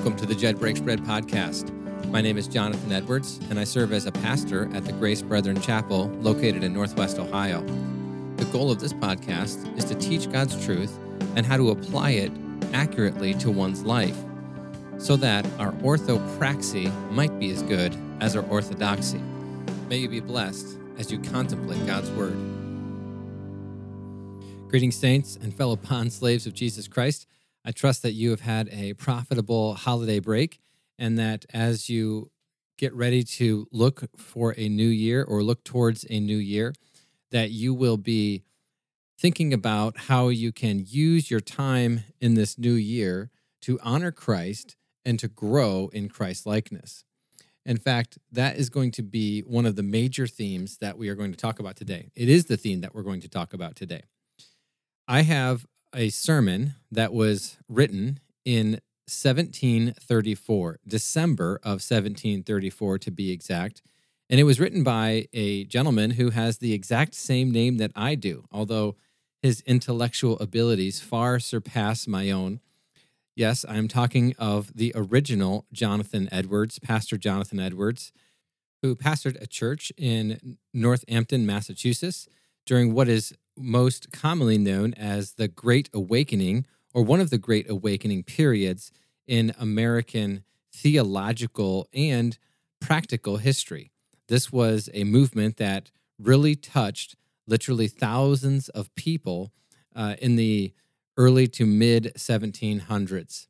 Welcome to the Jed Breaks Bread podcast. My name is Jonathan Edwards, and I serve as a pastor at the Grace Brethren Chapel located in Northwest Ohio. The goal of this podcast is to teach God's truth and how to apply it accurately to one's life so that our orthopraxy might be as good as our orthodoxy. May you be blessed as you contemplate God's Word. Greetings, saints and fellow bond slaves of Jesus Christ. I trust that you have had a profitable holiday break and that as you get ready to look for a new year or look towards a new year, that you will be thinking about how you can use your time in this new year to honor Christ and to grow in Christ likeness. In fact, that is going to be one of the major themes that we are going to talk about today. It is the theme that we're going to talk about today. I have a sermon that was written in 1734, December of 1734 to be exact. And it was written by a gentleman who has the exact same name that I do, although his intellectual abilities far surpass my own. Yes, I'm talking of the original Jonathan Edwards, Pastor Jonathan Edwards, who pastored a church in Northampton, Massachusetts during what is most commonly known as the Great Awakening, or one of the Great Awakening periods in American theological and practical history. This was a movement that really touched literally thousands of people uh, in the early to mid 1700s.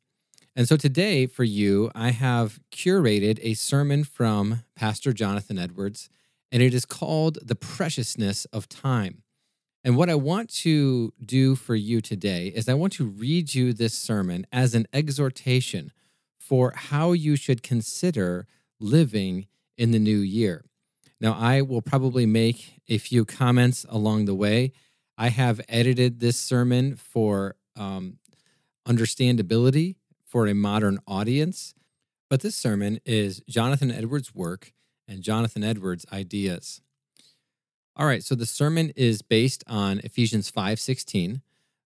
And so today, for you, I have curated a sermon from Pastor Jonathan Edwards, and it is called The Preciousness of Time. And what I want to do for you today is I want to read you this sermon as an exhortation for how you should consider living in the new year. Now, I will probably make a few comments along the way. I have edited this sermon for um, understandability for a modern audience, but this sermon is Jonathan Edwards' work and Jonathan Edwards' ideas. All right, so the sermon is based on Ephesians 5:16,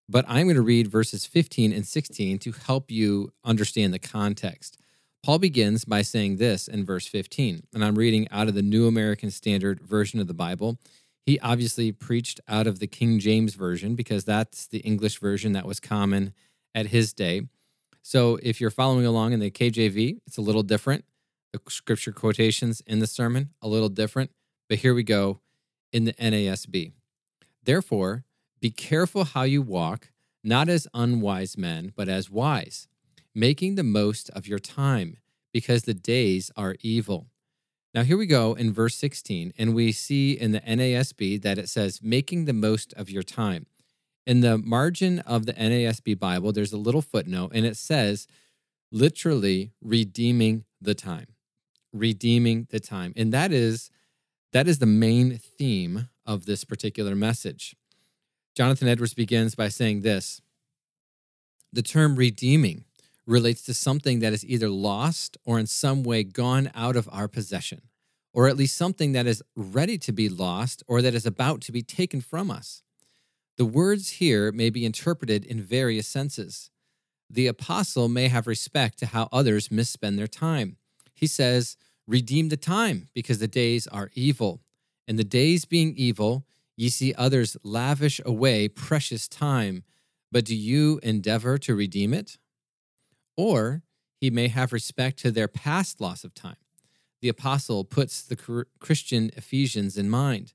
but I'm going to read verses 15 and 16 to help you understand the context. Paul begins by saying this in verse 15, and I'm reading out of the New American Standard version of the Bible. He obviously preached out of the King James version because that's the English version that was common at his day. So if you're following along in the KJV, it's a little different. The scripture quotations in the sermon a little different, but here we go in the NASB. Therefore, be careful how you walk, not as unwise men, but as wise, making the most of your time, because the days are evil. Now, here we go in verse 16, and we see in the NASB that it says, making the most of your time. In the margin of the NASB Bible, there's a little footnote, and it says, literally redeeming the time. Redeeming the time. And that is that is the main theme of this particular message. Jonathan Edwards begins by saying this The term redeeming relates to something that is either lost or in some way gone out of our possession, or at least something that is ready to be lost or that is about to be taken from us. The words here may be interpreted in various senses. The apostle may have respect to how others misspend their time. He says, Redeem the time, because the days are evil. And the days being evil, ye see others lavish away precious time, but do you endeavor to redeem it? Or he may have respect to their past loss of time. The apostle puts the Christian Ephesians in mind,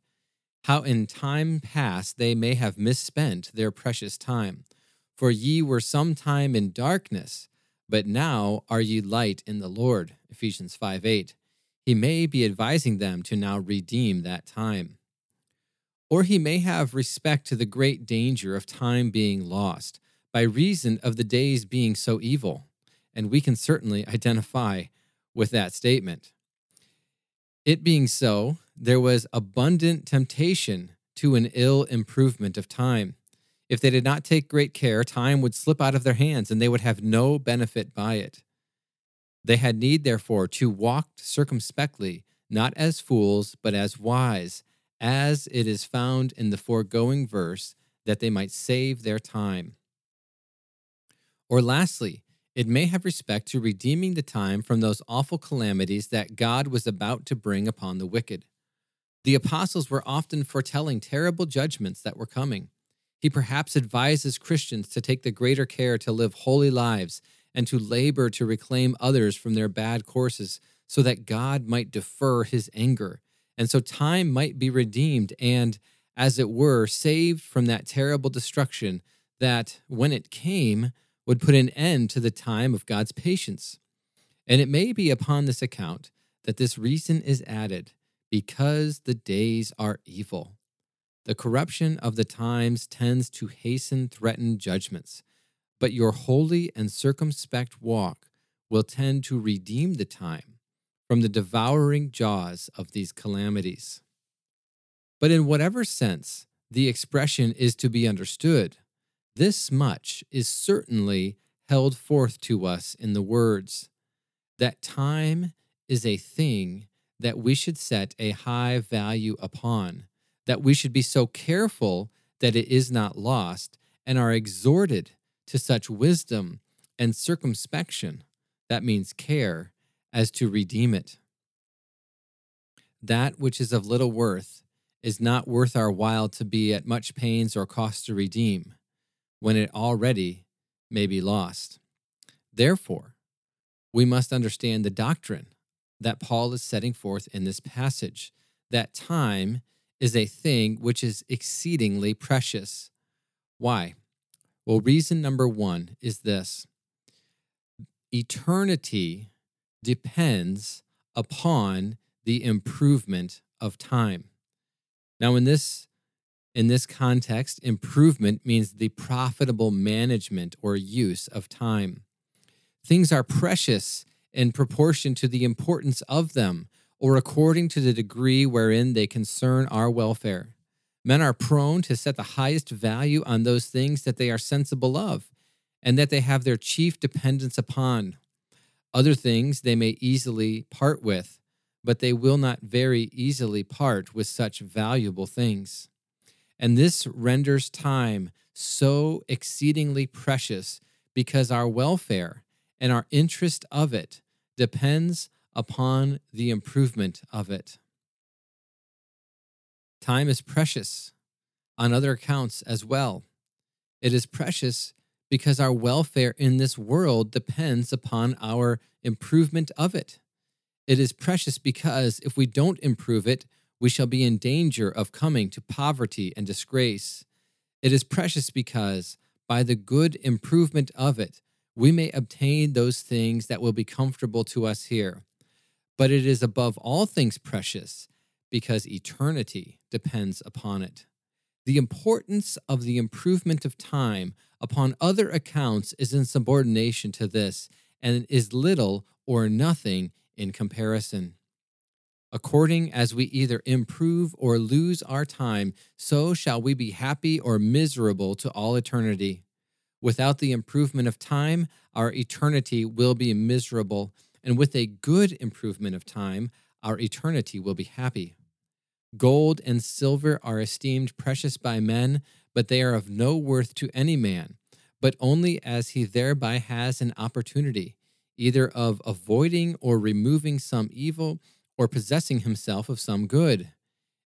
how in time past they may have misspent their precious time. For ye were sometime in darkness, but now are ye light in the Lord. Ephesians 5 8 he may be advising them to now redeem that time. Or he may have respect to the great danger of time being lost by reason of the days being so evil. And we can certainly identify with that statement. It being so, there was abundant temptation to an ill improvement of time. If they did not take great care, time would slip out of their hands and they would have no benefit by it. They had need, therefore, to walk circumspectly, not as fools, but as wise, as it is found in the foregoing verse, that they might save their time. Or lastly, it may have respect to redeeming the time from those awful calamities that God was about to bring upon the wicked. The apostles were often foretelling terrible judgments that were coming. He perhaps advises Christians to take the greater care to live holy lives and to labor to reclaim others from their bad courses so that God might defer his anger and so time might be redeemed and, as it were, saved from that terrible destruction that, when it came, would put an end to the time of God's patience. And it may be upon this account that this reason is added because the days are evil. The corruption of the times tends to hasten threatened judgments, but your holy and circumspect walk will tend to redeem the time from the devouring jaws of these calamities. But in whatever sense the expression is to be understood, this much is certainly held forth to us in the words that time is a thing that we should set a high value upon, that we should be so careful that it is not lost, and are exhorted to such wisdom and circumspection, that means care, as to redeem it. That which is of little worth is not worth our while to be at much pains or cost to redeem, when it already may be lost. Therefore, we must understand the doctrine that Paul is setting forth in this passage that time is a thing which is exceedingly precious. Why? Well, reason number one is this eternity depends upon the improvement of time. Now, in this in this context, improvement means the profitable management or use of time. Things are precious in proportion to the importance of them, or according to the degree wherein they concern our welfare. Men are prone to set the highest value on those things that they are sensible of, and that they have their chief dependence upon. Other things they may easily part with, but they will not very easily part with such valuable things. And this renders time so exceedingly precious because our welfare and our interest of it depends upon the improvement of it. Time is precious on other accounts as well. It is precious because our welfare in this world depends upon our improvement of it. It is precious because if we don't improve it, we shall be in danger of coming to poverty and disgrace. It is precious because by the good improvement of it, we may obtain those things that will be comfortable to us here. But it is above all things precious because eternity depends upon it. The importance of the improvement of time upon other accounts is in subordination to this and is little or nothing in comparison. According as we either improve or lose our time, so shall we be happy or miserable to all eternity. Without the improvement of time, our eternity will be miserable, and with a good improvement of time, our eternity will be happy. Gold and silver are esteemed precious by men, but they are of no worth to any man, but only as he thereby has an opportunity, either of avoiding or removing some evil or possessing himself of some good.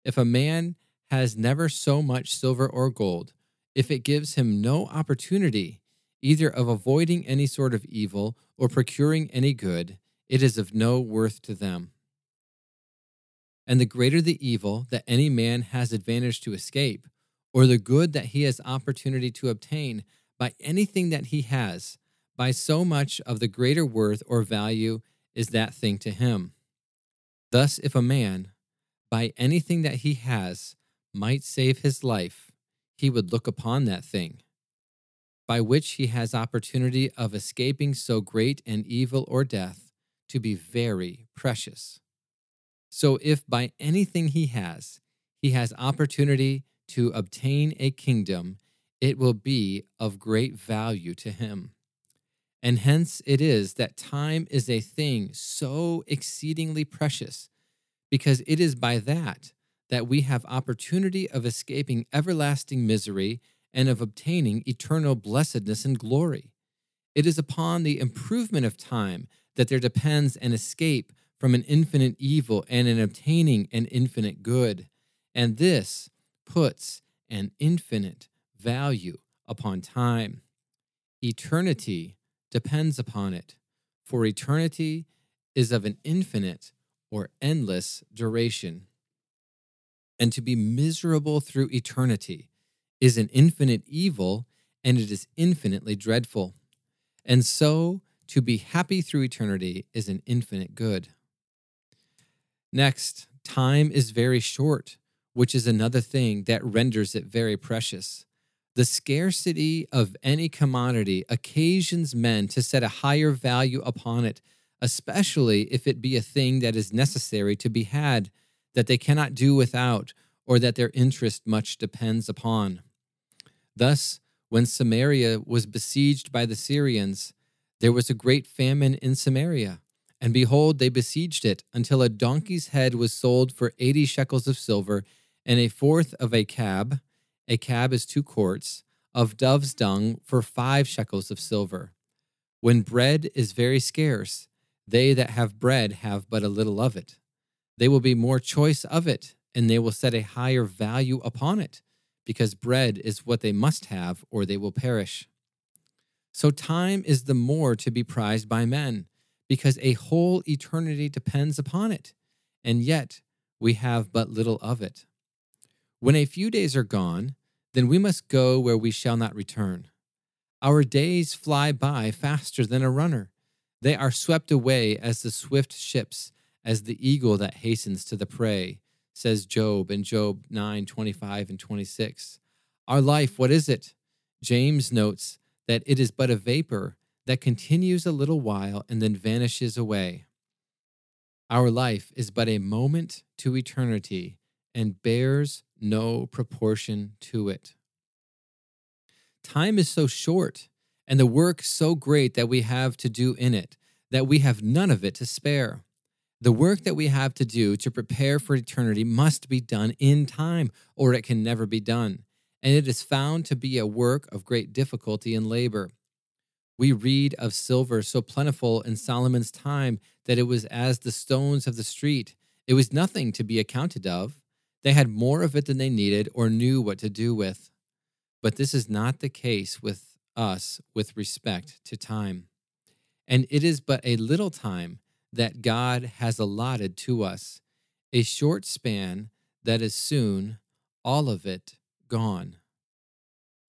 If a man has never so much silver or gold, if it gives him no opportunity either of avoiding any sort of evil or procuring any good, it is of no worth to them. And the greater the evil that any man has advantage to escape, or the good that he has opportunity to obtain by anything that he has, by so much of the greater worth or value is that thing to him. Thus, if a man, by anything that he has, might save his life, he would look upon that thing, by which he has opportunity of escaping so great an evil or death, to be very precious. So, if by anything he has, he has opportunity to obtain a kingdom, it will be of great value to him. And hence it is that time is a thing so exceedingly precious, because it is by that that we have opportunity of escaping everlasting misery and of obtaining eternal blessedness and glory. It is upon the improvement of time that there depends an escape from an infinite evil and an obtaining an infinite good. And this puts an infinite value upon time. Eternity depends upon it, for eternity is of an infinite or endless duration. And to be miserable through eternity is an infinite evil, and it is infinitely dreadful. And so, to be happy through eternity is an infinite good. Next, time is very short, which is another thing that renders it very precious. The scarcity of any commodity occasions men to set a higher value upon it, especially if it be a thing that is necessary to be had, that they cannot do without, or that their interest much depends upon. Thus, when Samaria was besieged by the Syrians, there was a great famine in Samaria. And behold, they besieged it until a donkey's head was sold for eighty shekels of silver, and a fourth of a kab, a kab is two quarts, of dove's dung for five shekels of silver. When bread is very scarce, they that have bread have but a little of it. They will be more choice of it, and they will set a higher value upon it because bread is what they must have, or they will perish. So time is the more to be prized by men, because a whole eternity depends upon it, and yet we have but little of it. When a few days are gone, then we must go where we shall not return. Our days fly by faster than a runner. They are swept away as the swift ships, as the eagle that hastens to the prey says Job in Job 9 25 and 26. Our life, what is it? James notes that it is but a vapor that continues a little while and then vanishes away. Our life is but a moment to eternity and bears no proportion to it. Time is so short and the work so great that we have to do in it that we have none of it to spare. The work that we have to do to prepare for eternity must be done in time, or it can never be done. And it is found to be a work of great difficulty and labor. We read of silver so plentiful in Solomon's time that it was as the stones of the street. It was nothing to be accounted of. They had more of it than they needed or knew what to do with. But this is not the case with us with respect to time. And it is but a little time that God has allotted to us, a short span that is soon all of it gone.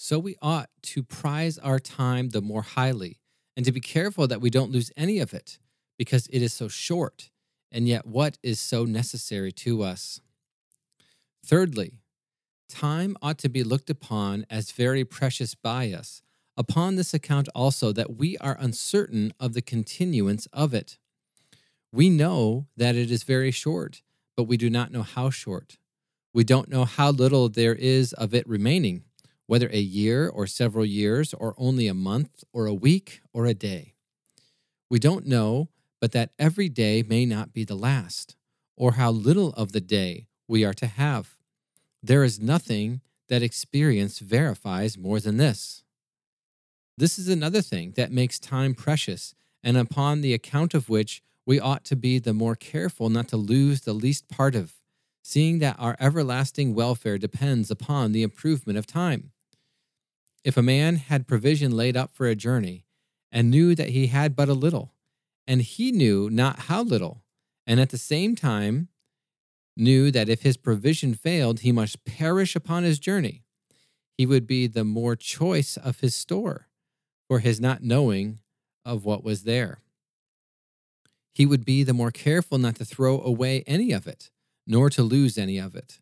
So we ought to prize our time the more highly and to be careful that we don't lose any of it because it is so short and yet what is so necessary to us. Thirdly, time ought to be looked upon as very precious by us, upon this account also that we are uncertain of the continuance of it. We know that it is very short, but we do not know how short. We don't know how little there is of it remaining, whether a year or several years, or only a month or a week or a day. We don't know, but that every day may not be the last, or how little of the day we are to have. There is nothing that experience verifies more than this. This is another thing that makes time precious, and upon the account of which we ought to be the more careful not to lose the least part of, seeing that our everlasting welfare depends upon the improvement of time. If a man had provision laid up for a journey, and knew that he had but a little, and he knew not how little, and at the same time knew that if his provision failed, he must perish upon his journey, he would be the more choice of his store for his not knowing of what was there he would be the more careful not to throw away any of it, nor to lose any of it.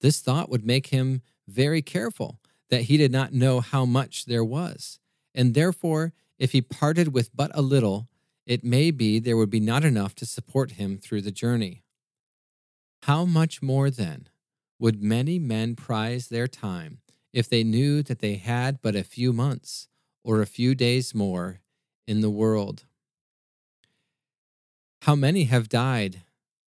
This thought would make him very careful that he did not know how much there was, and therefore, if he parted with but a little, it may be there would be not enough to support him through the journey. How much more, then, would many men prize their time if they knew that they had but a few months or a few days more in the world? How many have died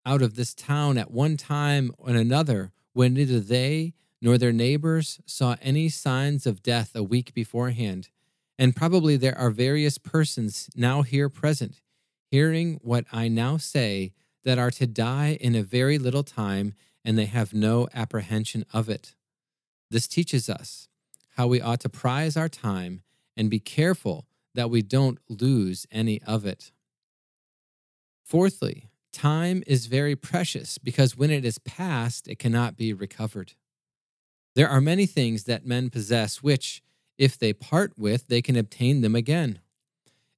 out of this town at one time or another when neither they nor their neighbors saw any signs of death a week beforehand, And probably there are various persons now here present, hearing what I now say, that are to die in a very little time, and they have no apprehension of it. This teaches us how we ought to prize our time and be careful that we don't lose any of it. Fourthly, time is very precious because when it is past, it cannot be recovered. There are many things that men possess which, if they part with, they can obtain them again.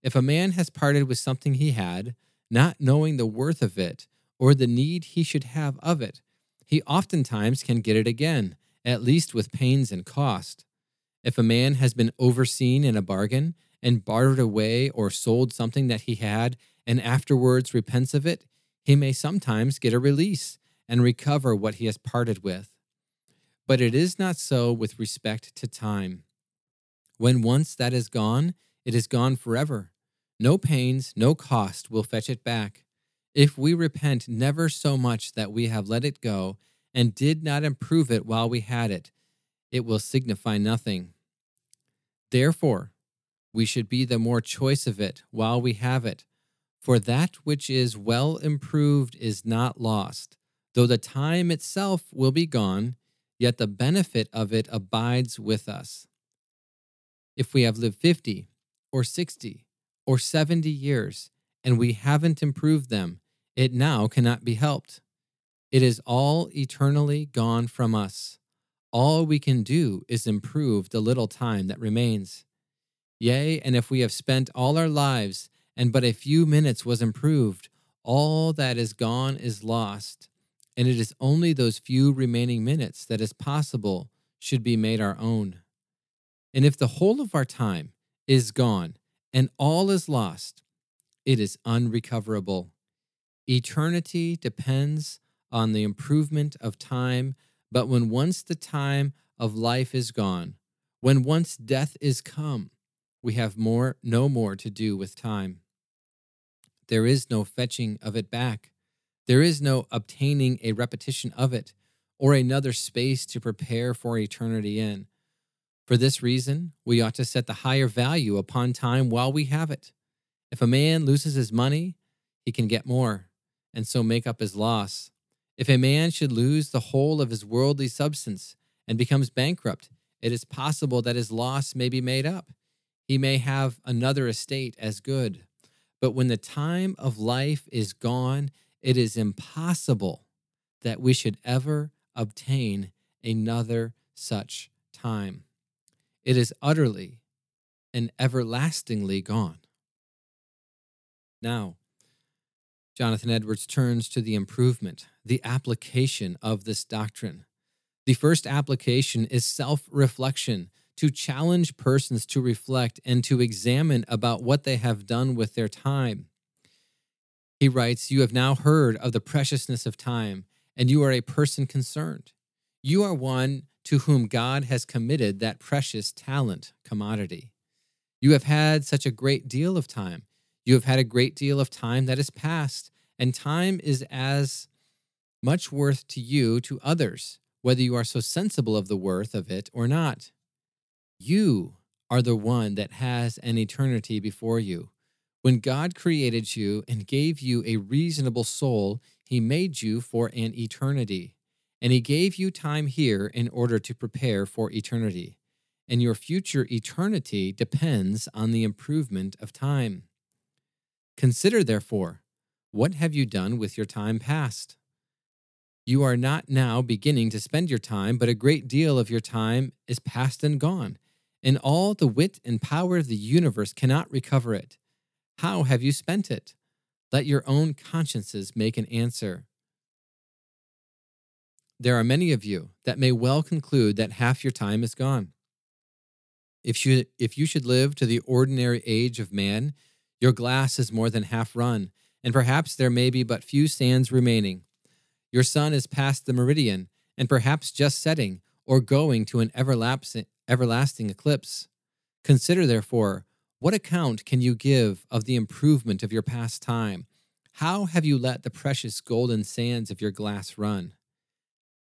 If a man has parted with something he had, not knowing the worth of it or the need he should have of it, he oftentimes can get it again, at least with pains and cost. If a man has been overseen in a bargain and bartered away or sold something that he had and afterwards repents of it, he may sometimes get a release and recover what he has parted with. But it is not so with respect to time. When once that is gone, it is gone forever. No pains, no cost will fetch it back. If we repent never so much that we have let it go and did not improve it while we had it, it will signify nothing. Therefore, we should be the more choice of it while we have it. For that which is well improved is not lost, though the time itself will be gone, yet the benefit of it abides with us if we have lived 50 or 60 or 70 years and we haven't improved them, it now cannot be helped. It is all eternally gone from us. All we can do is improve the little time that remains. Yea, and if we have spent all our lives and but a few minutes was improved, all that is gone is lost, and it is only those few remaining minutes that is possible should be made our own. And if the whole of our time is gone and all is lost, it is unrecoverable. Eternity depends on the improvement of time, but when once the time of life is gone, when once death is come, we have more no more to do with time. There is no fetching of it back. There is no obtaining a repetition of it or another space to prepare for eternity in. For this reason, we ought to set the higher value upon time while we have it. If a man loses his money, he can get more, and so make up his loss. If a man should lose the whole of his worldly substance and becomes bankrupt, it is possible that his loss may be made up. He may have another estate as good. But when the time of life is gone, it is impossible that we should ever obtain another such time it is utterly and everlastingly gone. Now, Jonathan Edwards turns to the improvement, the application of this doctrine. The first application is self reflection, to challenge persons to reflect and to examine about what they have done with their time. He writes, You have now heard of the preciousness of time, and you are a person concerned. You are one to whom God has committed that precious talent commodity. You have had such a great deal of time. You have had a great deal of time that is past, and time is as much worth to you to others, whether you are so sensible of the worth of it or not. You are the one that has an eternity before you. When God created you and gave you a reasonable soul, he made you for an eternity. And he gave you time here in order to prepare for eternity. And your future eternity depends on the improvement of time. Consider, therefore, what have you done with your time past? You are not now beginning to spend your time, but a great deal of your time is past and gone, and all the wit and power of the universe cannot recover it. How have you spent it? Let your own consciences make an answer there are many of you that may well conclude that half your time is gone. If you, if you should live to the ordinary age of man, your glass is more than half run, and perhaps there may be but few sands remaining. Your sun is past the meridian, and perhaps just setting, or going to an everlasting eclipse. Consider, therefore, what account can you give of the improvement of your past time? How have you let the precious golden sands of your glass run?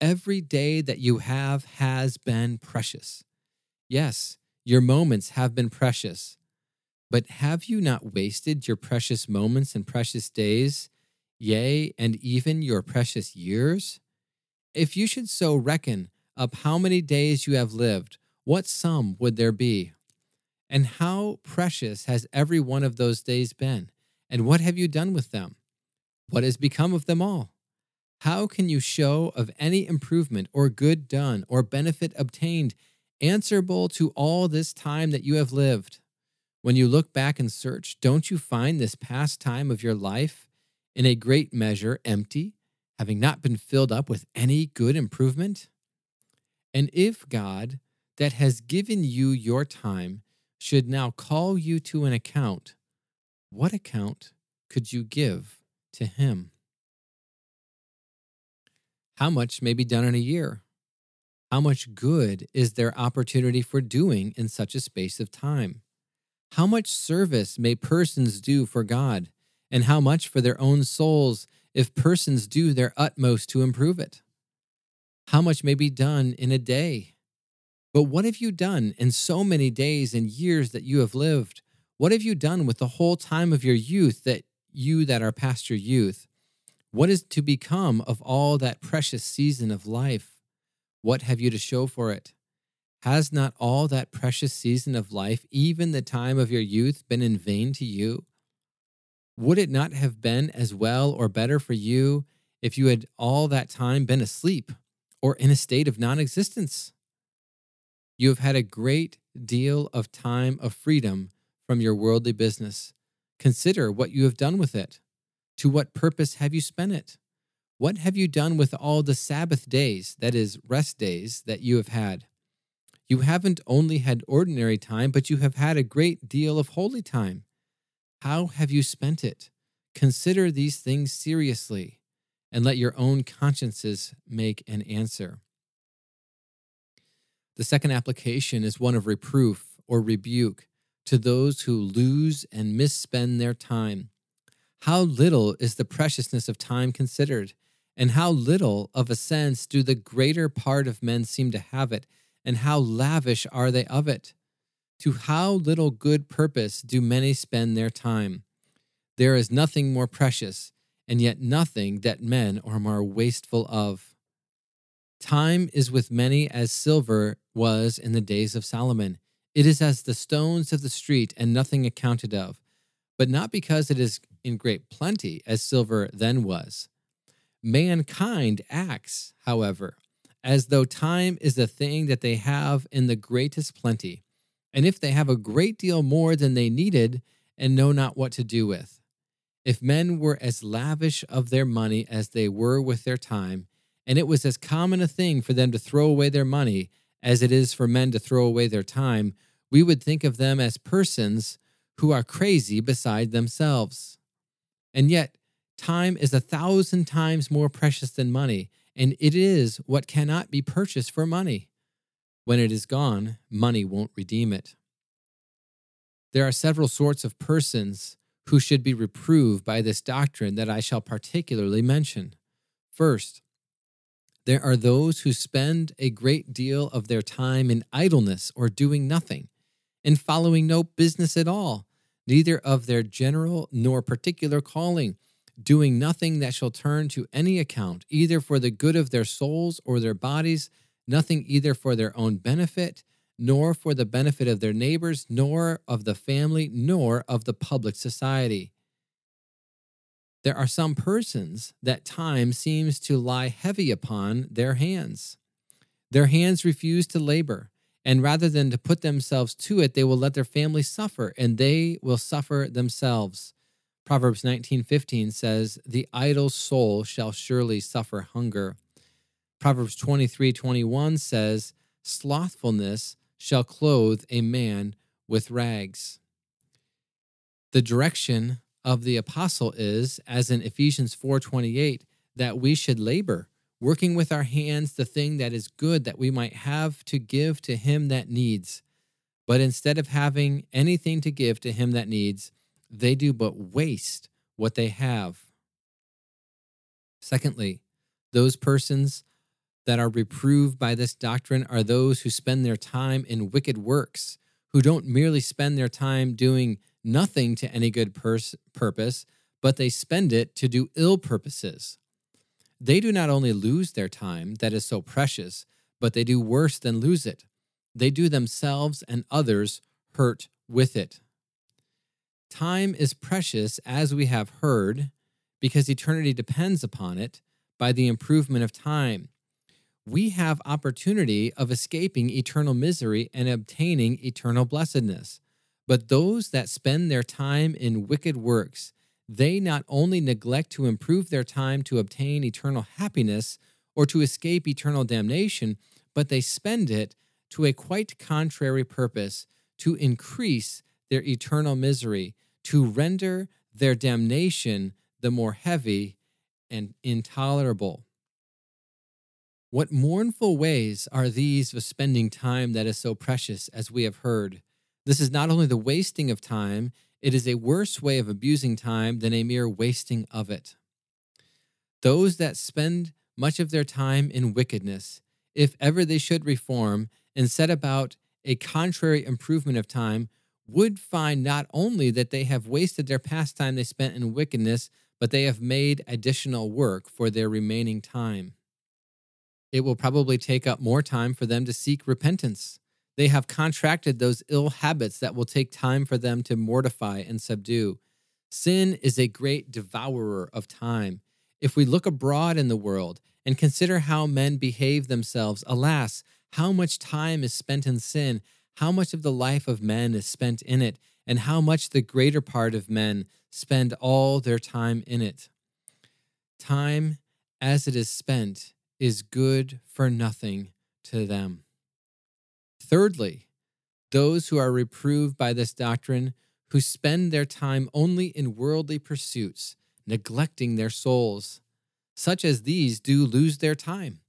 Every day that you have has been precious. Yes, Your moments have been precious. But have you not wasted your precious moments and precious days, yea, and even your precious years? If you should so reckon up how many days you have lived, what sum would there be? And how precious has every one of those days been? And what have you done with them? What has become of them all? How can you show of any improvement or good done or benefit obtained answerable to all this time that you have lived? When you look back and search, don't you find this past time of your life in a great measure empty, having not been filled up with any good improvement? And if God, that has given you your time, should now call you to an account, what account could you give to him? How much may be done in a year? How much good is there opportunity for doing in such a space of time? How much service may persons do for God, and how much for their own souls if persons do their utmost to improve it? How much may be done in a day? But what have you done in so many days and years that you have lived? What have you done with the whole time of your youth that you that are past your youth? What is to become of all that precious season of life? What have you to show for it? Has not all that precious season of life, even the time of your youth, been in vain to you? Would it not have been as well or better for you if you had all that time been asleep or in a state of non existence? You have had a great deal of time of freedom from your worldly business. Consider what you have done with it. To what purpose have you spent it? What have you done with all the Sabbath days, that is, rest days, that you have had? You haven't only had ordinary time, but you have had a great deal of holy time. How have you spent it? Consider these things seriously, and let your own consciences make an answer. The second application is one of reproof or rebuke to those who lose and misspend their time. How little is the preciousness of time considered, and how little of a sense do the greater part of men seem to have it and how lavish are they of it? To how little good purpose do many spend their time? There is nothing more precious, and yet nothing that men are more wasteful of. Time is with many as silver was in the days of Solomon. It is as the stones of the street, and nothing accounted of, but not because it is in great plenty, as silver then was. Mankind acts, however, as though time is the thing that they have in the greatest plenty, and if they have a great deal more than they needed and know not what to do with. If men were as lavish of their money as they were with their time, and it was as common a thing for them to throw away their money as it is for men to throw away their time, we would think of them as persons who are crazy beside themselves. And yet, time is a thousand times more precious than money, and it is what cannot be purchased for money. When it is gone, money won't redeem it. There are several sorts of persons who should be reproved by this doctrine that I shall particularly mention. First, there are those who spend a great deal of their time in idleness or doing nothing, in following no business at all, neither of their general nor particular calling doing nothing that shall turn to any account, either for the good of their souls or their bodies, nothing either for their own benefit, nor for the benefit of their neighbors, nor of the family, nor of the public society. There are some persons that time seems to lie heavy upon their hands. Their hands refuse to labor, and rather than to put themselves to it, they will let their family suffer, and they will suffer themselves. Proverbs 19:15 says, "The idle soul shall surely suffer hunger." Proverbs 23:21 says, "Slothfulness shall clothe a man with rags." The direction of the apostle is, as in Ephesians 4:28, that we should labor, working with our hands the thing that is good that we might have to give to him that needs. But instead of having anything to give to him that needs, they do but waste what they have. Secondly, those persons that are reproved by this doctrine are those who spend their time in wicked works, who don't merely spend their time doing nothing to any good pers- purpose, but they spend it to do ill purposes. They do not only lose their time that is so precious, but they do worse than lose it. They do themselves and others hurt with it. Time is precious, as we have heard, because eternity depends upon it by the improvement of time. We have opportunity of escaping eternal misery and obtaining eternal blessedness. But those that spend their time in wicked works, they not only neglect to improve their time to obtain eternal happiness or to escape eternal damnation, but they spend it to a quite contrary purpose to increase their eternal misery, to render their damnation the more heavy and intolerable. What mournful ways are these of spending time that is so precious, as we have heard? This is not only the wasting of time, it is a worse way of abusing time than a mere wasting of it. Those that spend much of their time in wickedness, if ever they should reform and set about a contrary improvement of time, would find not only that they have wasted their past time they spent in wickedness, but they have made additional work for their remaining time. It will probably take up more time for them to seek repentance. They have contracted those ill habits that will take time for them to mortify and subdue. Sin is a great devourer of time. If we look abroad in the world and consider how men behave themselves, alas, how much time is spent in sin, how much of the life of men is spent in it, and how much the greater part of men spend all their time in it. Time, as it is spent, is good for nothing to them. Thirdly, those who are reproved by this doctrine, who spend their time only in worldly pursuits, neglecting their souls, such as these do lose their time.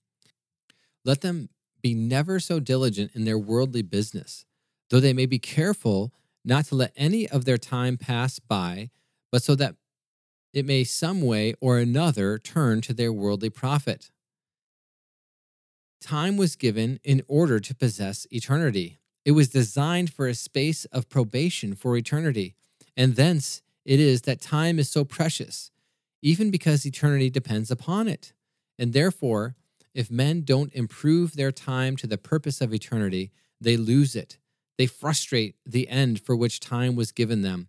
Let them be never so diligent in their worldly business, though they may be careful not to let any of their time pass by, but so that it may some way or another turn to their worldly profit. Time was given in order to possess eternity. It was designed for a space of probation for eternity. And thence it is that time is so precious, even because eternity depends upon it. And therefore, if men don't improve their time to the purpose of eternity, they lose it. They frustrate the end for which time was given them.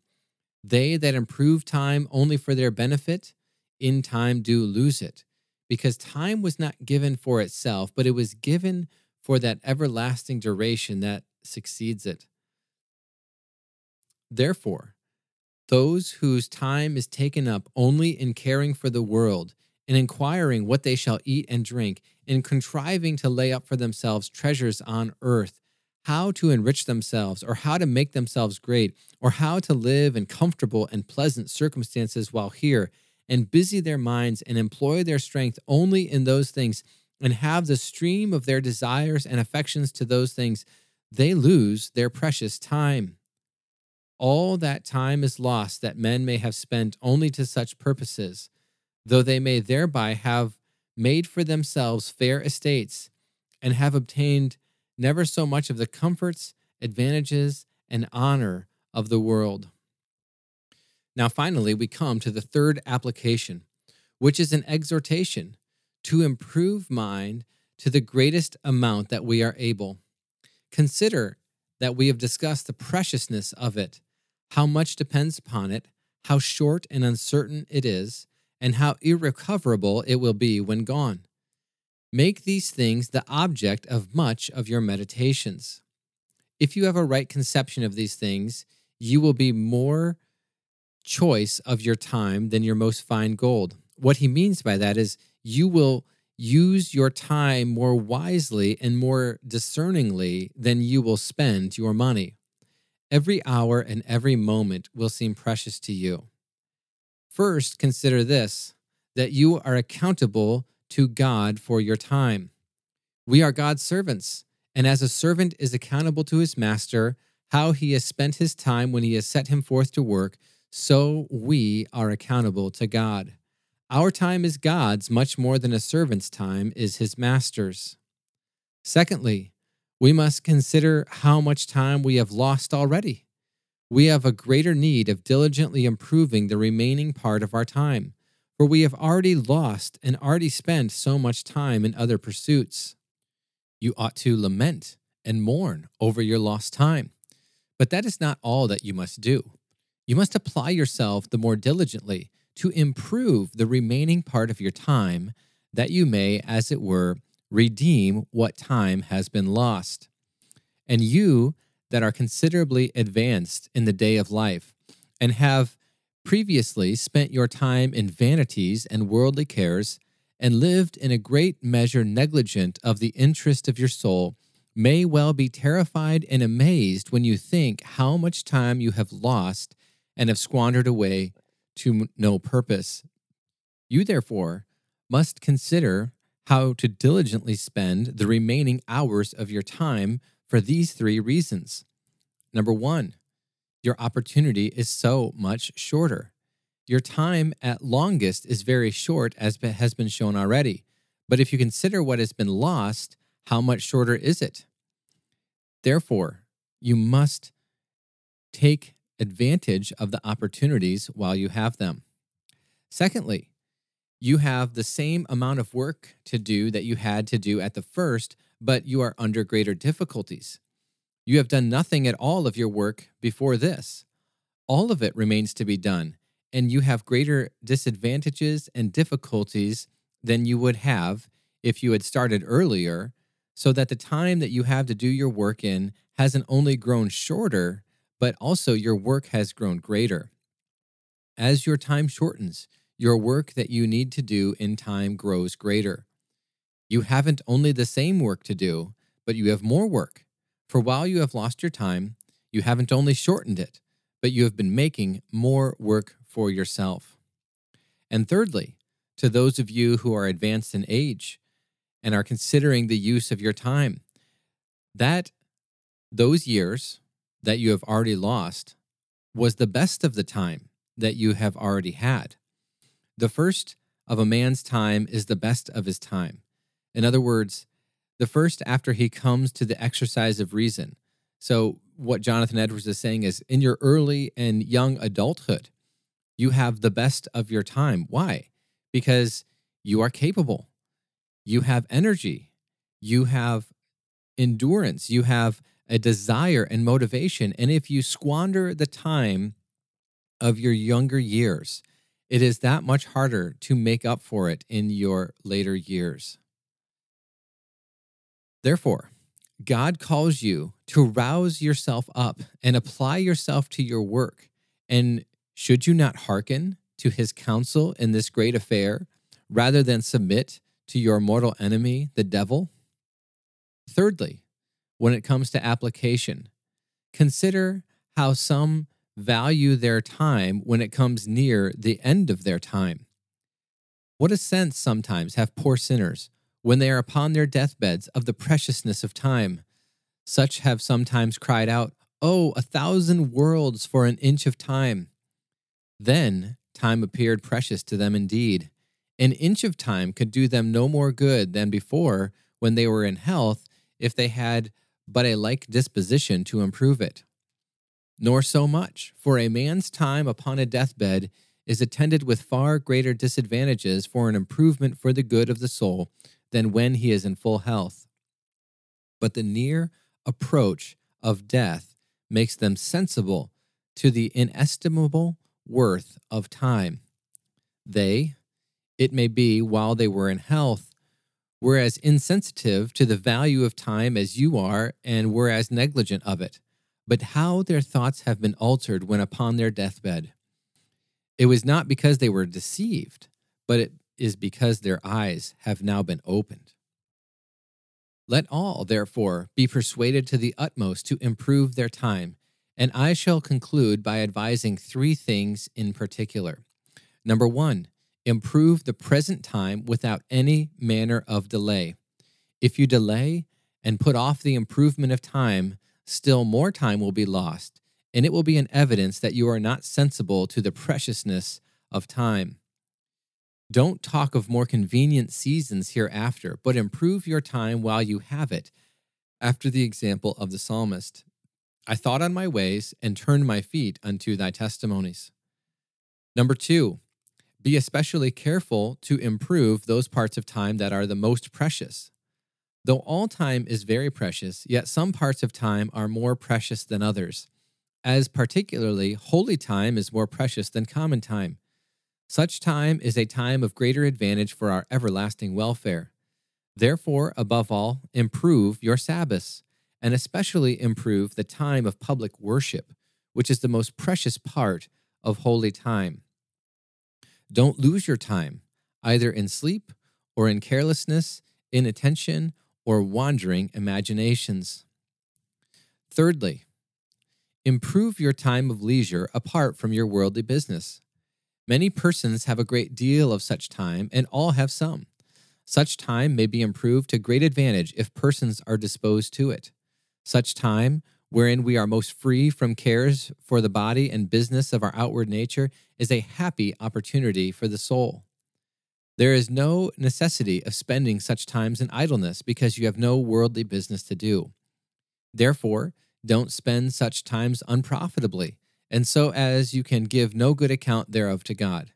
They that improve time only for their benefit, in time do lose it because time was not given for itself, but it was given for that everlasting duration that succeeds it. Therefore, those whose time is taken up only in caring for the world, in inquiring what they shall eat and drink, in contriving to lay up for themselves treasures on earth, how to enrich themselves, or how to make themselves great, or how to live in comfortable and pleasant circumstances while here, and busy their minds and employ their strength only in those things and have the stream of their desires and affections to those things, they lose their precious time. All that time is lost that men may have spent only to such purposes, though they may thereby have made for themselves fair estates and have obtained never so much of the comforts, advantages, and honor of the world. Now, finally, we come to the third application, which is an exhortation to improve mind to the greatest amount that we are able. Consider that we have discussed the preciousness of it, how much depends upon it, how short and uncertain it is, and how irrecoverable it will be when gone. Make these things the object of much of your meditations. If you have a right conception of these things, you will be more choice of your time than your most fine gold. What he means by that is you will use your time more wisely and more discerningly than you will spend your money. Every hour and every moment will seem precious to you. First, consider this that you are accountable to God for your time. We are God's servants, and as a servant is accountable to his master, how he has spent his time when he has set him forth to work, so we are accountable to God. Our time is God's much more than a servant's time is his master's. Secondly, we must consider how much time we have lost already. We have a greater need of diligently improving the remaining part of our time, for we have already lost and already spent so much time in other pursuits. You ought to lament and mourn over your lost time. But that is not all that you must do. You must apply yourself the more diligently to improve the remaining part of your time, that you may, as it were, redeem what time has been lost. And you that are considerably advanced in the day of life, and have previously spent your time in vanities and worldly cares, and lived in a great measure negligent of the interest of your soul, may well be terrified and amazed when you think how much time you have lost and have squandered away to no purpose. You, therefore, must consider how to diligently spend the remaining hours of your time for these three reasons. Number one, your opportunity is so much shorter. Your time at longest is very short, as has been shown already. But if you consider what has been lost, how much shorter is it? Therefore, you must take advantage of the opportunities while you have them. Secondly, you have the same amount of work to do that you had to do at the first, but you are under greater difficulties. You have done nothing at all of your work before this. All of it remains to be done, and you have greater disadvantages and difficulties than you would have if you had started earlier, so that the time that you have to do your work in hasn't only grown shorter, but also your work has grown greater. As your time shortens, your work that you need to do in time grows greater. You haven't only the same work to do, but you have more work. For while you have lost your time, you haven't only shortened it, but you have been making more work for yourself. And thirdly, to those of you who are advanced in age and are considering the use of your time, that those years that you have already lost was the best of the time that you have already had. The first of a man's time is the best of his time. In other words, the first after he comes to the exercise of reason. So, what Jonathan Edwards is saying is in your early and young adulthood, you have the best of your time. Why? Because you are capable, you have energy, you have endurance, you have a desire and motivation. And if you squander the time of your younger years, it is that much harder to make up for it in your later years. Therefore, God calls you to rouse yourself up and apply yourself to your work. And should you not hearken to his counsel in this great affair rather than submit to your mortal enemy, the devil? Thirdly, when it comes to application, consider how some value their time when it comes near the end of their time. What a sense sometimes have poor sinners when they are upon their deathbeds of the preciousness of time. Such have sometimes cried out, Oh, a thousand worlds for an inch of time. Then time appeared precious to them indeed. An inch of time could do them no more good than before when they were in health if they had but a like disposition to improve it nor so much, for a man's time upon a deathbed is attended with far greater disadvantages for an improvement for the good of the soul than when he is in full health. But the near approach of death makes them sensible to the inestimable worth of time. They, it may be, while they were in health, were as insensitive to the value of time as you are and were as negligent of it but how their thoughts have been altered when upon their deathbed. It was not because they were deceived, but it is because their eyes have now been opened. Let all, therefore, be persuaded to the utmost to improve their time, and I shall conclude by advising three things in particular. Number one, improve the present time without any manner of delay. If you delay and put off the improvement of time, still more time will be lost, and it will be an evidence that you are not sensible to the preciousness of time. Don't talk of more convenient seasons hereafter, but improve your time while you have it. after the example of the psalmist. I thought on my ways and turned my feet unto thy testimonies. Number two, be especially careful to improve those parts of time that are the most precious. Though all time is very precious, yet some parts of time are more precious than others, as particularly holy time is more precious than common time. Such time is a time of greater advantage for our everlasting welfare. Therefore, above all, improve your Sabbaths, and especially improve the time of public worship, which is the most precious part of holy time. Don't lose your time, either in sleep or in carelessness, inattention, or wandering imaginations. Thirdly, improve your time of leisure apart from your worldly business. Many persons have a great deal of such time, and all have some. Such time may be improved to great advantage if persons are disposed to it. Such time, wherein we are most free from cares for the body and business of our outward nature, is a happy opportunity for the soul. There is no necessity of spending such times in idleness because you have no worldly business to do. Therefore, don't spend such times unprofitably, and so as you can give no good account thereof to God.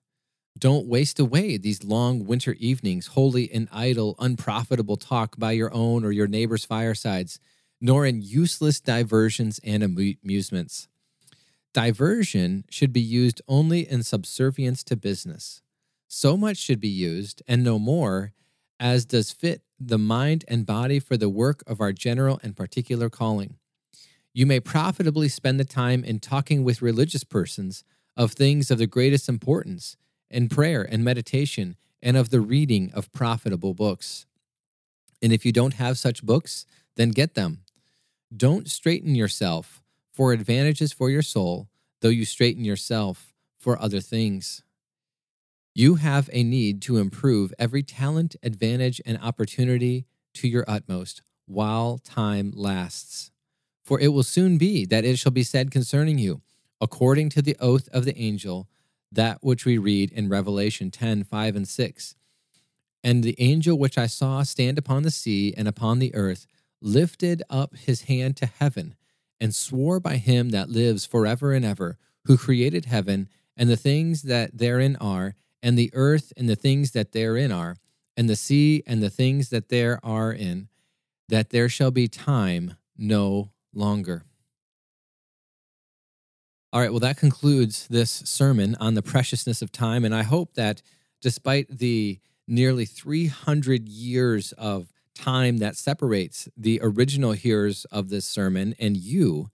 Don't waste away these long winter evenings wholly in idle, unprofitable talk by your own or your neighbor's firesides, nor in useless diversions and amusements. Diversion should be used only in subservience to business. So much should be used, and no more, as does fit the mind and body for the work of our general and particular calling. You may profitably spend the time in talking with religious persons of things of the greatest importance in prayer and meditation and of the reading of profitable books. And if you don't have such books, then get them. Don't straighten yourself for advantages for your soul, though you straighten yourself for other things. You have a need to improve every talent, advantage, and opportunity to your utmost while time lasts. For it will soon be that it shall be said concerning you, according to the oath of the angel, that which we read in Revelation 10 5 and 6. And the angel which I saw stand upon the sea and upon the earth lifted up his hand to heaven and swore by him that lives forever and ever, who created heaven and the things that therein are, and the earth and the things that therein are, and the sea and the things that there are in, that there shall be time no longer. All right, well, that concludes this sermon on the preciousness of time. And I hope that despite the nearly 300 years of time that separates the original hearers of this sermon and you,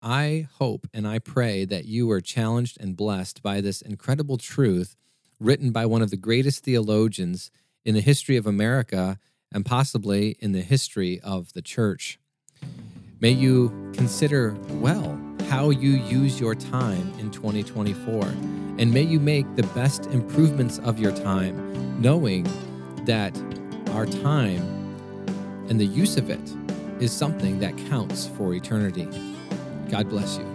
I hope and I pray that you are challenged and blessed by this incredible truth written by one of the greatest theologians in the history of America and possibly in the history of the church. May you consider well how you use your time in 2024. And may you make the best improvements of your time, knowing that our time and the use of it is something that counts for eternity. God bless you.